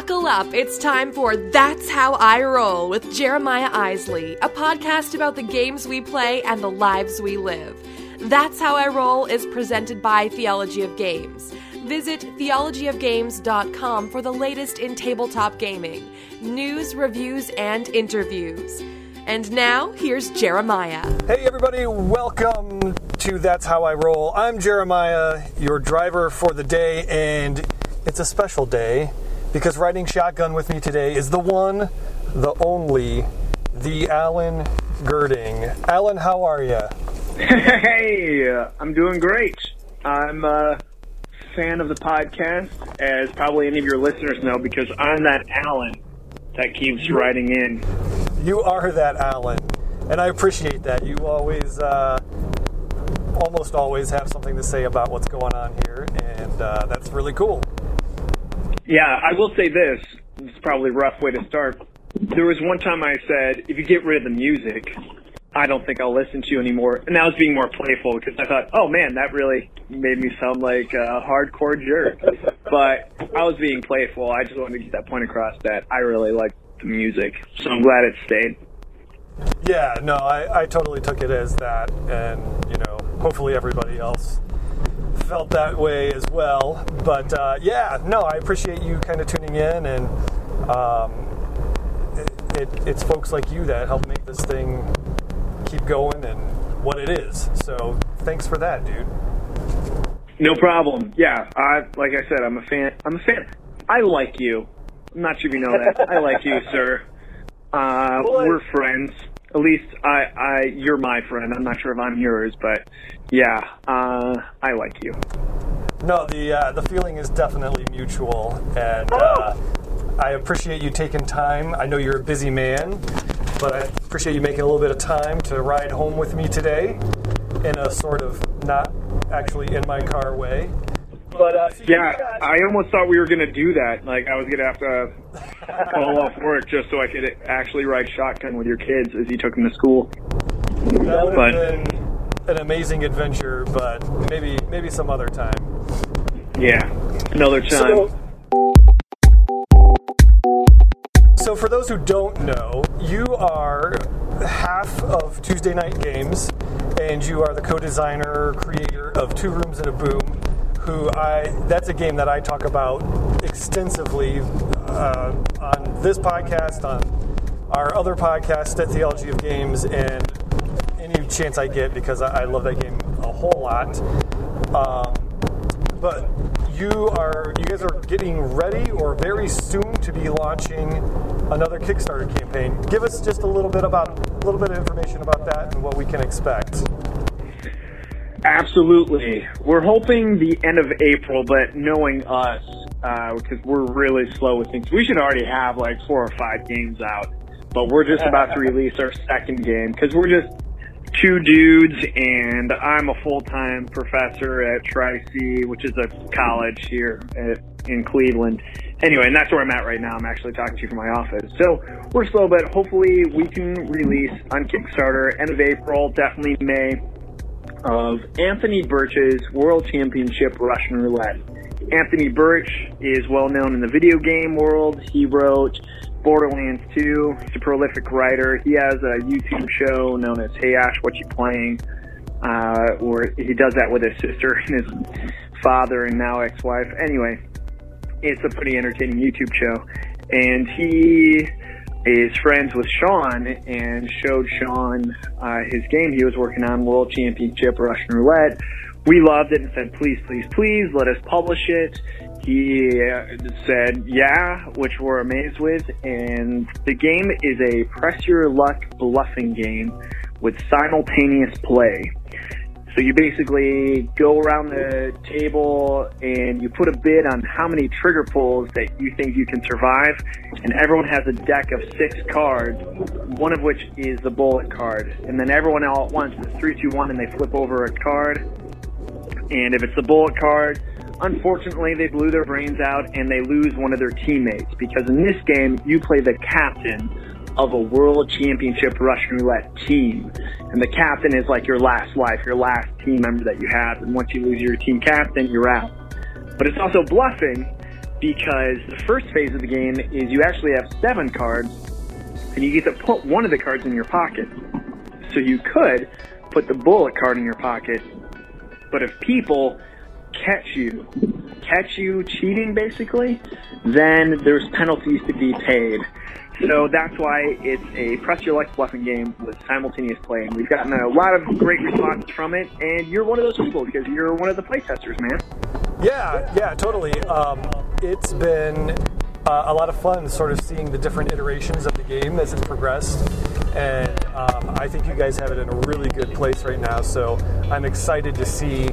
Buckle up. It's time for That's How I Roll with Jeremiah Isley, a podcast about the games we play and the lives we live. That's How I Roll is presented by Theology of Games. Visit theologyofgames.com for the latest in tabletop gaming, news, reviews, and interviews. And now, here's Jeremiah. Hey, everybody, welcome to That's How I Roll. I'm Jeremiah, your driver for the day, and it's a special day because riding shotgun with me today is the one, the only, the Alan Gerding. Alan, how are you? Hey, uh, I'm doing great. I'm a fan of the podcast, as probably any of your listeners know, because I'm that Alan that keeps writing in. You are that Alan, and I appreciate that. You always, uh, almost always, have something to say about what's going on here, and uh, that's really cool. Yeah, I will say this. It's probably a rough way to start. There was one time I said, if you get rid of the music, I don't think I'll listen to you anymore. And I was being more playful because I thought, oh man, that really made me sound like a hardcore jerk. But I was being playful. I just wanted to get that point across that I really like the music. So I'm glad it stayed. Yeah, no, I, I totally took it as that, and you know, hopefully everybody else felt that way as well. But uh, yeah, no, I appreciate you kind of tuning in, and um, it, it, it's folks like you that help make this thing keep going and what it is. So thanks for that, dude. No problem. Yeah, I like I said, I'm a fan. I'm a fan. I like you. I'm not sure if you know that. I like you, sir. Uh, Well, we're friends. At least I, I, you're my friend. I'm not sure if I'm yours, but yeah, uh, I like you. No, the uh, the feeling is definitely mutual, and uh, I appreciate you taking time. I know you're a busy man, but I appreciate you making a little bit of time to ride home with me today in a sort of not actually in my car way. But uh, Yeah, I almost thought we were gonna do that. Like I was gonna have to call off work just so I could actually ride shotgun with your kids as you took them to school. that would but- have been an amazing adventure, but maybe maybe some other time. Yeah, another time. So, for those who don't know, you are half of Tuesday Knight Games, and you are the co-designer, creator of Two Rooms and a Boom. Who I that's a game that I talk about extensively uh, on this podcast, on our other podcast, at Theology of Games, and any chance I get because I, I love that game a whole lot. Um, but you are you guys are getting ready or very soon to be launching another Kickstarter campaign. Give us just a little bit about a little bit of information about that and what we can expect. Absolutely. We're hoping the end of April, but knowing us, uh, because we're really slow with things, we should already have like four or five games out. But we're just about to release our second game because we're just two dudes, and I'm a full-time professor at Tri-C, which is a college here at, in Cleveland. Anyway, and that's where I'm at right now. I'm actually talking to you from my office. So we're slow, but hopefully we can release on Kickstarter end of April, definitely May of Anthony Burch's World Championship Russian Roulette. Anthony Birch is well known in the video game world. He wrote Borderlands 2. He's a prolific writer. He has a YouTube show known as Hey Ash, What You Playing? Uh, where he does that with his sister and his father and now ex-wife. Anyway, it's a pretty entertaining YouTube show. And he is friends with Sean and showed Sean uh, his game he was working on, World Championship Russian Roulette. We loved it and said, please, please, please, let us publish it. He uh, said, yeah, which we're amazed with. And the game is a press your luck bluffing game with simultaneous play. So you basically go around the table and you put a bid on how many trigger pulls that you think you can survive, and everyone has a deck of six cards, one of which is the bullet card, and then everyone all at once is three, two, one, and they flip over a card. And if it's the bullet card, unfortunately they blew their brains out and they lose one of their teammates because in this game you play the captain of a world championship Russian roulette team. And the captain is like your last life, your last team member that you have. And once you lose your team captain, you're out. But it's also bluffing because the first phase of the game is you actually have seven cards, and you get to put one of the cards in your pocket. So you could put the bullet card in your pocket, but if people catch you, catch you cheating basically, then there's penalties to be paid. So that's why it's a press your luck bluffing game with simultaneous play. And we've gotten a lot of great responses from it, and you're one of those people because you're one of the playtesters, man. Yeah, yeah, totally. Um, it's been uh, a lot of fun sort of seeing the different iterations of the game as it's progressed. And um, I think you guys have it in a really good place right now. So I'm excited to see,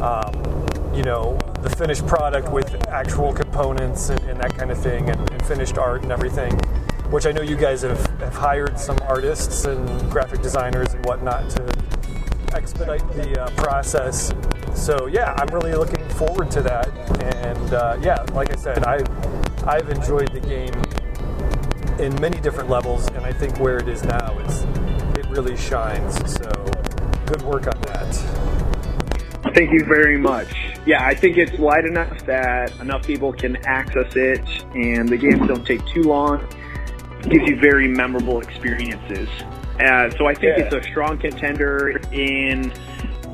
um, you know, the finished product with actual components and, and that kind of thing, and, and, finished art and everything. Which I know you guys have, have hired some artists and graphic designers and whatnot to expedite the uh, process. So yeah, I'm really looking forward to that. And uh, yeah, like I said, I I've enjoyed the game in many different levels, and I think where it is now, it's it really shines. So good work on that. Thank you very much. Yeah, I think it's wide enough that enough people can access it, and the games don't take too long. It gives you very memorable experiences. Uh, so I think yeah. it's a strong contender in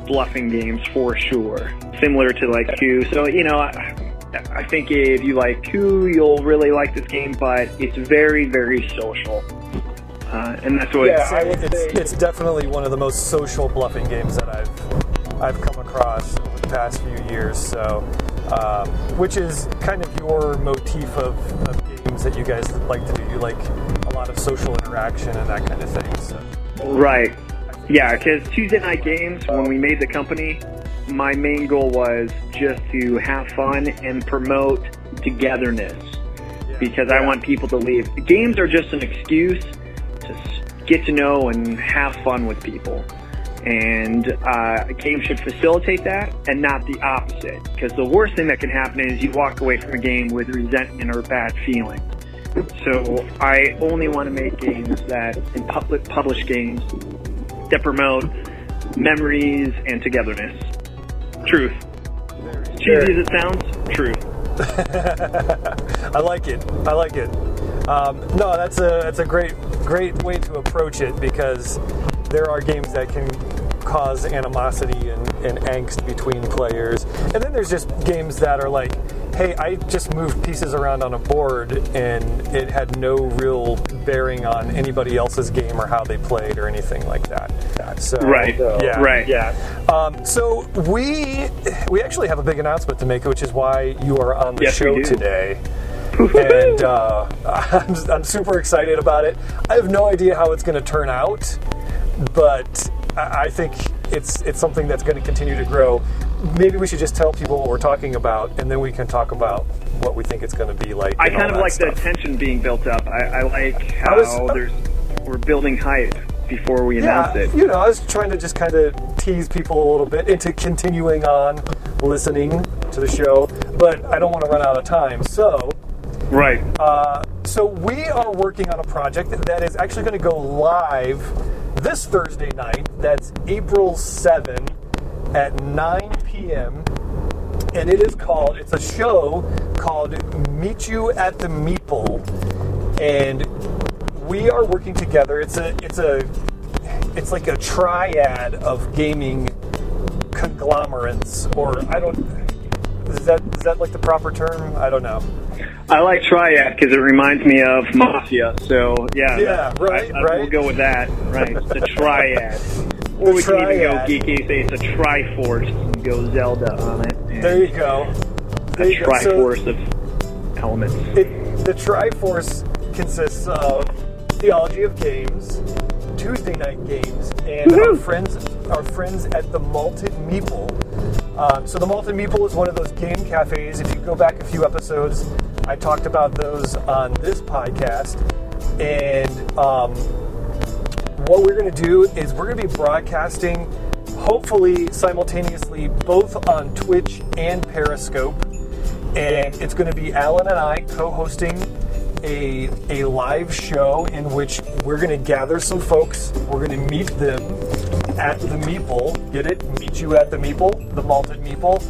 bluffing games for sure, similar to like Coup. So you know, I, I think if you like Coup, you'll really like this game, but it's very, very social. Uh, and that's what yeah, it's, it's, it's, definitely one of the most social bluffing games that I've I've come across over the past few years. So, um, which is kind of your motif of, of, games that you guys like to do. You like a lot of social interaction and that kind of thing. So. Right. Yeah, because Tuesday Knight Games, when we made the company, my main goal was just to have fun and promote togetherness because I want people to leave. Games are just an excuse to get to know and have fun with people. And uh, a game should facilitate that and not the opposite. Because the worst thing that can happen is you walk away from a game with resentment or bad feelings. So I only want to make games that, and public publish games that promote memories and togetherness. Truth. Cheesy as it sounds, truth. I like it. I like it. Um, no, that's a that's a great great way to approach it because there are games that can cause animosity and, and angst between players, and then there's just games that are like hey, I just moved pieces around on a board and it had no real bearing on anybody else's game or how they played or anything like that. So, right. yeah. Right. Yeah. Um, so we we actually have a big announcement to make, which is why you are on the yes, show today. and uh, I'm, I'm super excited about it. I have no idea how it's going to turn out, but I think it's it's something that's going to continue to grow maybe we should just tell people what we're talking about, and then we can talk about what we think it's going to be like. I kind of like stuff. the tension being built up. I, I like how was, uh, there's we're building hype before we announce it. You know, I was trying to just kind of tease people a little bit into continuing on listening to the show, but I don't want to run out of time. So, right. Uh, so we are working on a project that is actually going to go live this Thursday night. That's April 7 at 9 p.m. And it is called, it's a show called Meet You at the Meeple. And we are working together. It's a, it's a, it's like a triad of gaming conglomerates, or I don't, is that, is that like the proper term? I don't know. I like triad because it reminds me of mafia. So yeah, yeah, right, I, I, right. We'll go with that. Right, the triad. Or we can even go geeky, say it's a Triforce, and go Zelda on it. There you go. There a Triforce so of elements. It, the Triforce consists of theology of games, Tuesday Knight Games, and our friends, our friends at the Malted Meeple. Um, so the Malted Meeple is one of those game cafes. If you go back a few episodes, I talked about those on this podcast, and um, what we're going to do is we're going to be broadcasting, hopefully simultaneously, both on Twitch and Periscope. And it's going to be Alan and I co hosting a, a live show in which we're going to gather some folks. We're going to meet them at the Meeple. Get it? Meet you at the Meeple, the malted Meeple.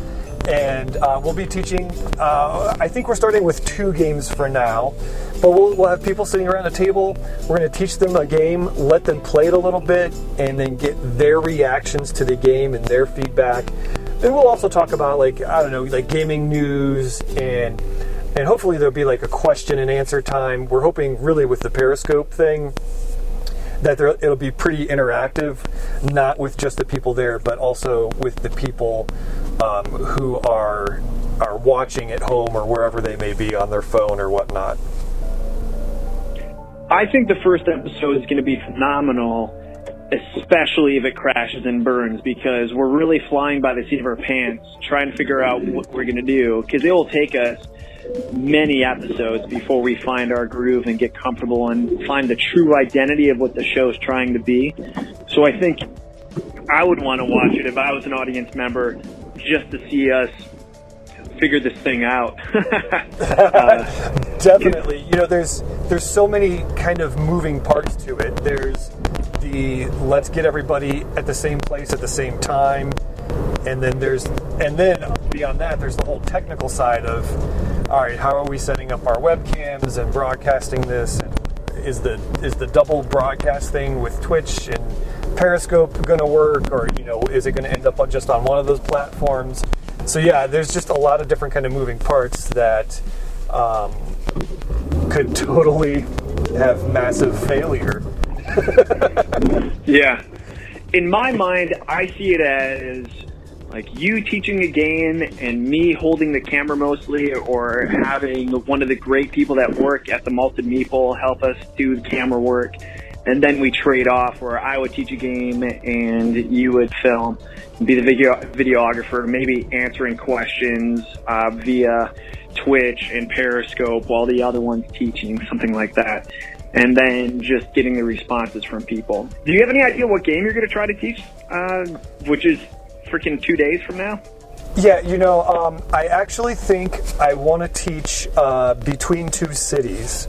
and uh, we'll be teaching. Uh, I think we're starting with two games for now, but we'll, we'll have people sitting around a table. We're going to teach them a game, let them play it a little bit, and then get their reactions to the game and their feedback. And we'll also talk about like I don't know, like gaming news and and hopefully there'll be like a question and answer time. We're hoping really with the Periscope thing that there, it'll be pretty interactive, not with just the people there, but also with the people um, who are are watching at home or wherever they may be on their phone or whatnot. I think the first episode is going to be phenomenal, especially if it crashes and burns, because we're really flying by the seat of our pants, trying to figure out what we're going to do. Because it will take us many episodes before we find our groove and get comfortable and find the true identity of what the show is trying to be. So I think I would want to watch it if I was an audience member just to see us figure this thing out. uh, Definitely. You know, there's there's so many kind of moving parts to it. There's the let's get everybody at the same place at the same time. And then there's and then beyond that there's the whole technical side of all right, how are we setting up our webcams and broadcasting this? And is the is the double broadcast thing with Twitch and Periscope going to work, or you know, is it going to end up just on one of those platforms? So yeah, there's just a lot of different kind of moving parts that um, could totally have massive failure. yeah, in my mind, I see it as like you teaching a game and me holding the camera mostly or having one of the great people that work at the Malted Meeple help us do the camera work and then we trade off where I would teach a game and you would film be the video videographer maybe answering questions uh, via Twitch and Periscope while the other one's teaching something like that and then just getting the responses from people. Do you have any idea what game you're going to try to teach? Uh, which is freaking two days from now? Yeah, you know, um, I actually think I want to teach uh, Between Two Cities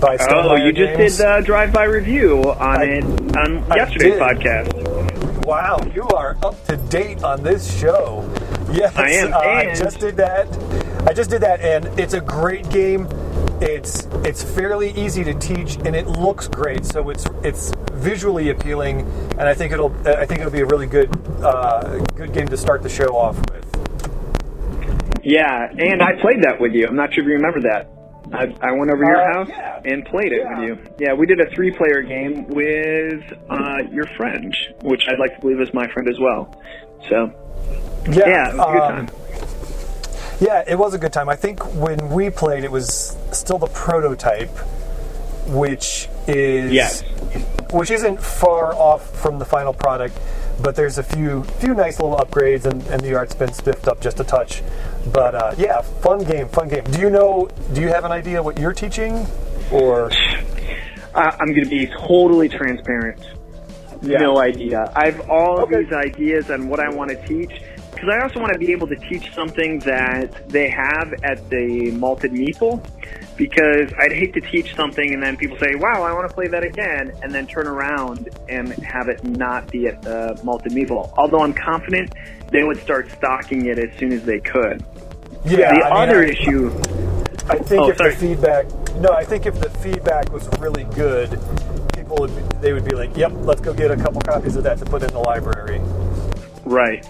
by Oh, you just Games. did the drive-by review on I, it on I yesterday's did. podcast. Wow, you are up to date on this show. Yes, I am. Uh, I just did that. I just did that, and it's a great game. It's it's fairly easy to teach, and it looks great. So it's it's visually appealing, and I think it'll I think it'll be a really good uh, good game to start the show off with. Yeah, and I played that with you. I'm not sure if you remember that. I, I went over your uh, house yeah. and played it yeah. with you. Yeah, we did a three-player game with uh, your friend, which I'd like to believe is my friend as well. So, yeah, yeah it was a good um, time. Yeah, it was a good time. I think when we played, it was still the prototype, which is yes. which isn't far off from the final product. But there's a few few nice little upgrades, and, and the art's been spiffed up just a touch. But uh, yeah, fun game, fun game. Do you know? Do you have an idea what you're teaching, or? Uh, I'm going to be totally transparent. Yeah. No idea. I have all okay. these ideas on what I want to teach because I also want to be able to teach something that they have at the Malted Meeple because I'd hate to teach something and then people say, wow, I want to play that again, and then turn around and have it not be at the Malted Meeple. Although I'm confident they would start stocking it as soon as they could. Yeah. The I other mean, I, issue. I think oh, if sorry. the feedback, no, I think if the feedback was really good, people would, be, they would be like, yep, let's go get a couple copies of that to put in the library. Right.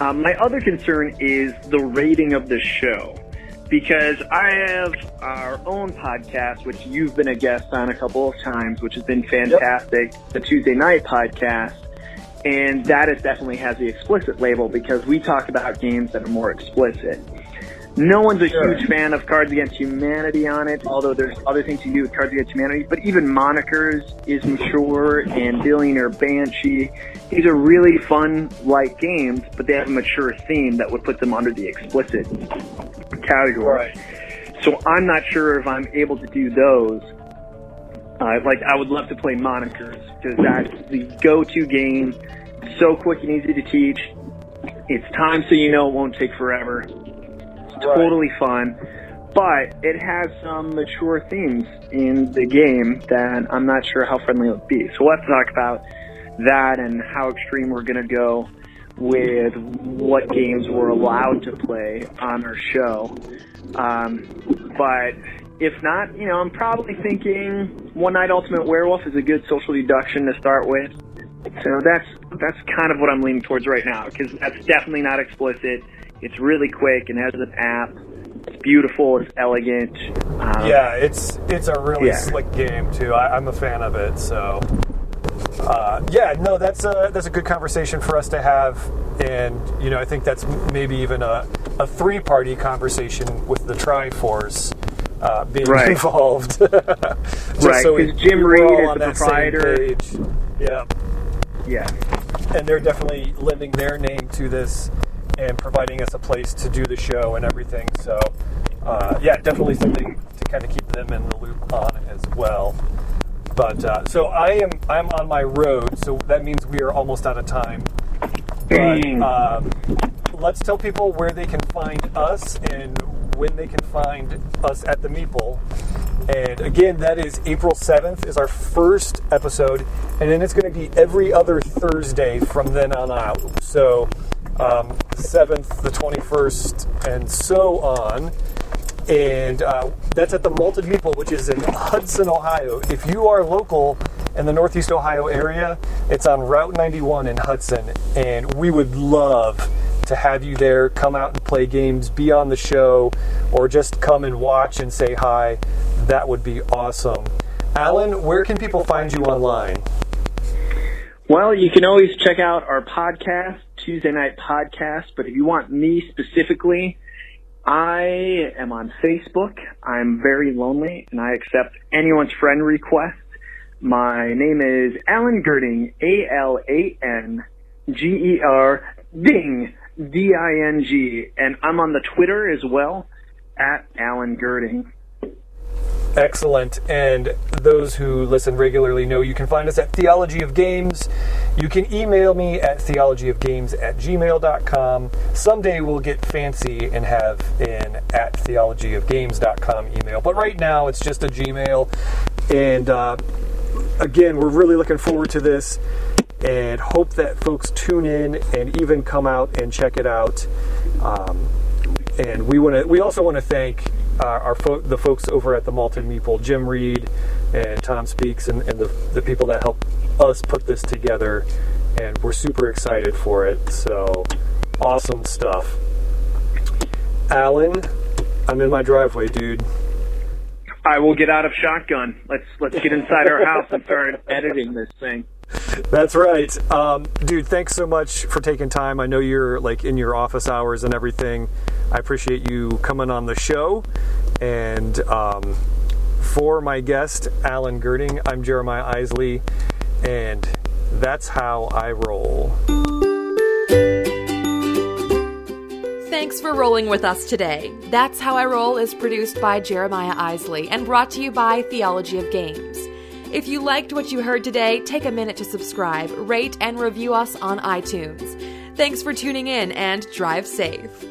Um, my other concern is the rating of the show because I have our own podcast, which you've been a guest on a couple of times, which has been fantastic, yep. the Tuesday Night Podcast. And that is definitely has the explicit label because we talk about games that are more explicit. No one's a sure. huge fan of Cards Against Humanity on it, although there's other things you do with Cards Against Humanity. But even Monikers is mature, and Billionaire Banshee. These are really fun, light games, but they have a mature theme that would put them under the explicit category. Right. So I'm not sure if I'm able to do those. Uh, like I would love to play Monikers because that's the go-to game. So quick and easy to teach. It's time so you know it won't take forever. Totally fun. But it has some mature themes in the game that I'm not sure how friendly it would be. So to talk about that and how extreme we're going to go with what games we're allowed to play on our show. Um, but if not, you know, I'm probably thinking One Night Ultimate Werewolf is a good social deduction to start with. So that's that's kind of what I'm leaning towards right now because that's definitely not explicit. It's really quick and has an app. It's beautiful. It's elegant. Um, yeah, it's it's a really yeah. slick game too. I, am a fan of it. So uh, yeah, no, that's a that's a good conversation for us to have, and you know, I think that's maybe even a, a three party conversation with the Triforce. Uh, being right. involved, right? So we, Jim Reed is the proprietor. Yeah, yeah, and they're definitely lending their name to this and providing us a place to do the show and everything. So, uh, yeah, definitely something to kind of keep them in the loop on as well. But uh, so I am I'm on my road, so that means we are almost out of time. But um, let's tell people where they can find us and when they can find us at the Meeple. And again, that is April 7th is our first episode, and then it's going to be every other Thursday from then on out. So um, the 7th, the 21st, and so on and uh, that's at the Malted Meeple, which is in Hudson, Ohio. If you are local in the Northeast Ohio area, it's on Route 91 in Hudson, and we would love to have you there. Come out and play games, be on the show, or just come and watch and say hi. That would be awesome. Alan, where can people find you online? Well, you can always check out our podcast, Tuesday Night Podcast, but if you want me specifically, I am on Facebook. I'm very lonely and I accept anyone's friend request. My name is Alan Gerding, A-L-A-N-G-E-R, Ding, D-I-N-G, and I'm on the Twitter as well, at Alan Gerding. Excellent. And those who listen regularly know you can find us at Theology of Games. You can email me at theologyofgames at gmail.com. Someday we'll get fancy and have an at theologyofgames.com email. But right now it's just a Gmail. And uh, again, we're really looking forward to this and hope that folks tune in and even come out and check it out. Um, and we want to. We also want to thank uh, our fo- the folks over at the Malted Meeple, Jim Reed and Tom Speaks, and, and the, the people that help us put this together. And we're super excited for it. So awesome stuff. Alan, I'm in my driveway, dude. I will get out of shotgun. Let's let's get inside our house and start editing this thing. That's right, um, dude. Thanks so much for taking time. I know you're like in your office hours and everything. I appreciate you coming on the show. And um, for my guest, Alan Gerding, I'm Jeremiah Isley, and that's how I roll. Thanks for rolling with us today. That's How I Roll is produced by Jeremiah Isley and brought to you by Theology of Games. If you liked what you heard today, take a minute to subscribe, rate, and review us on iTunes. Thanks for tuning in and drive safe.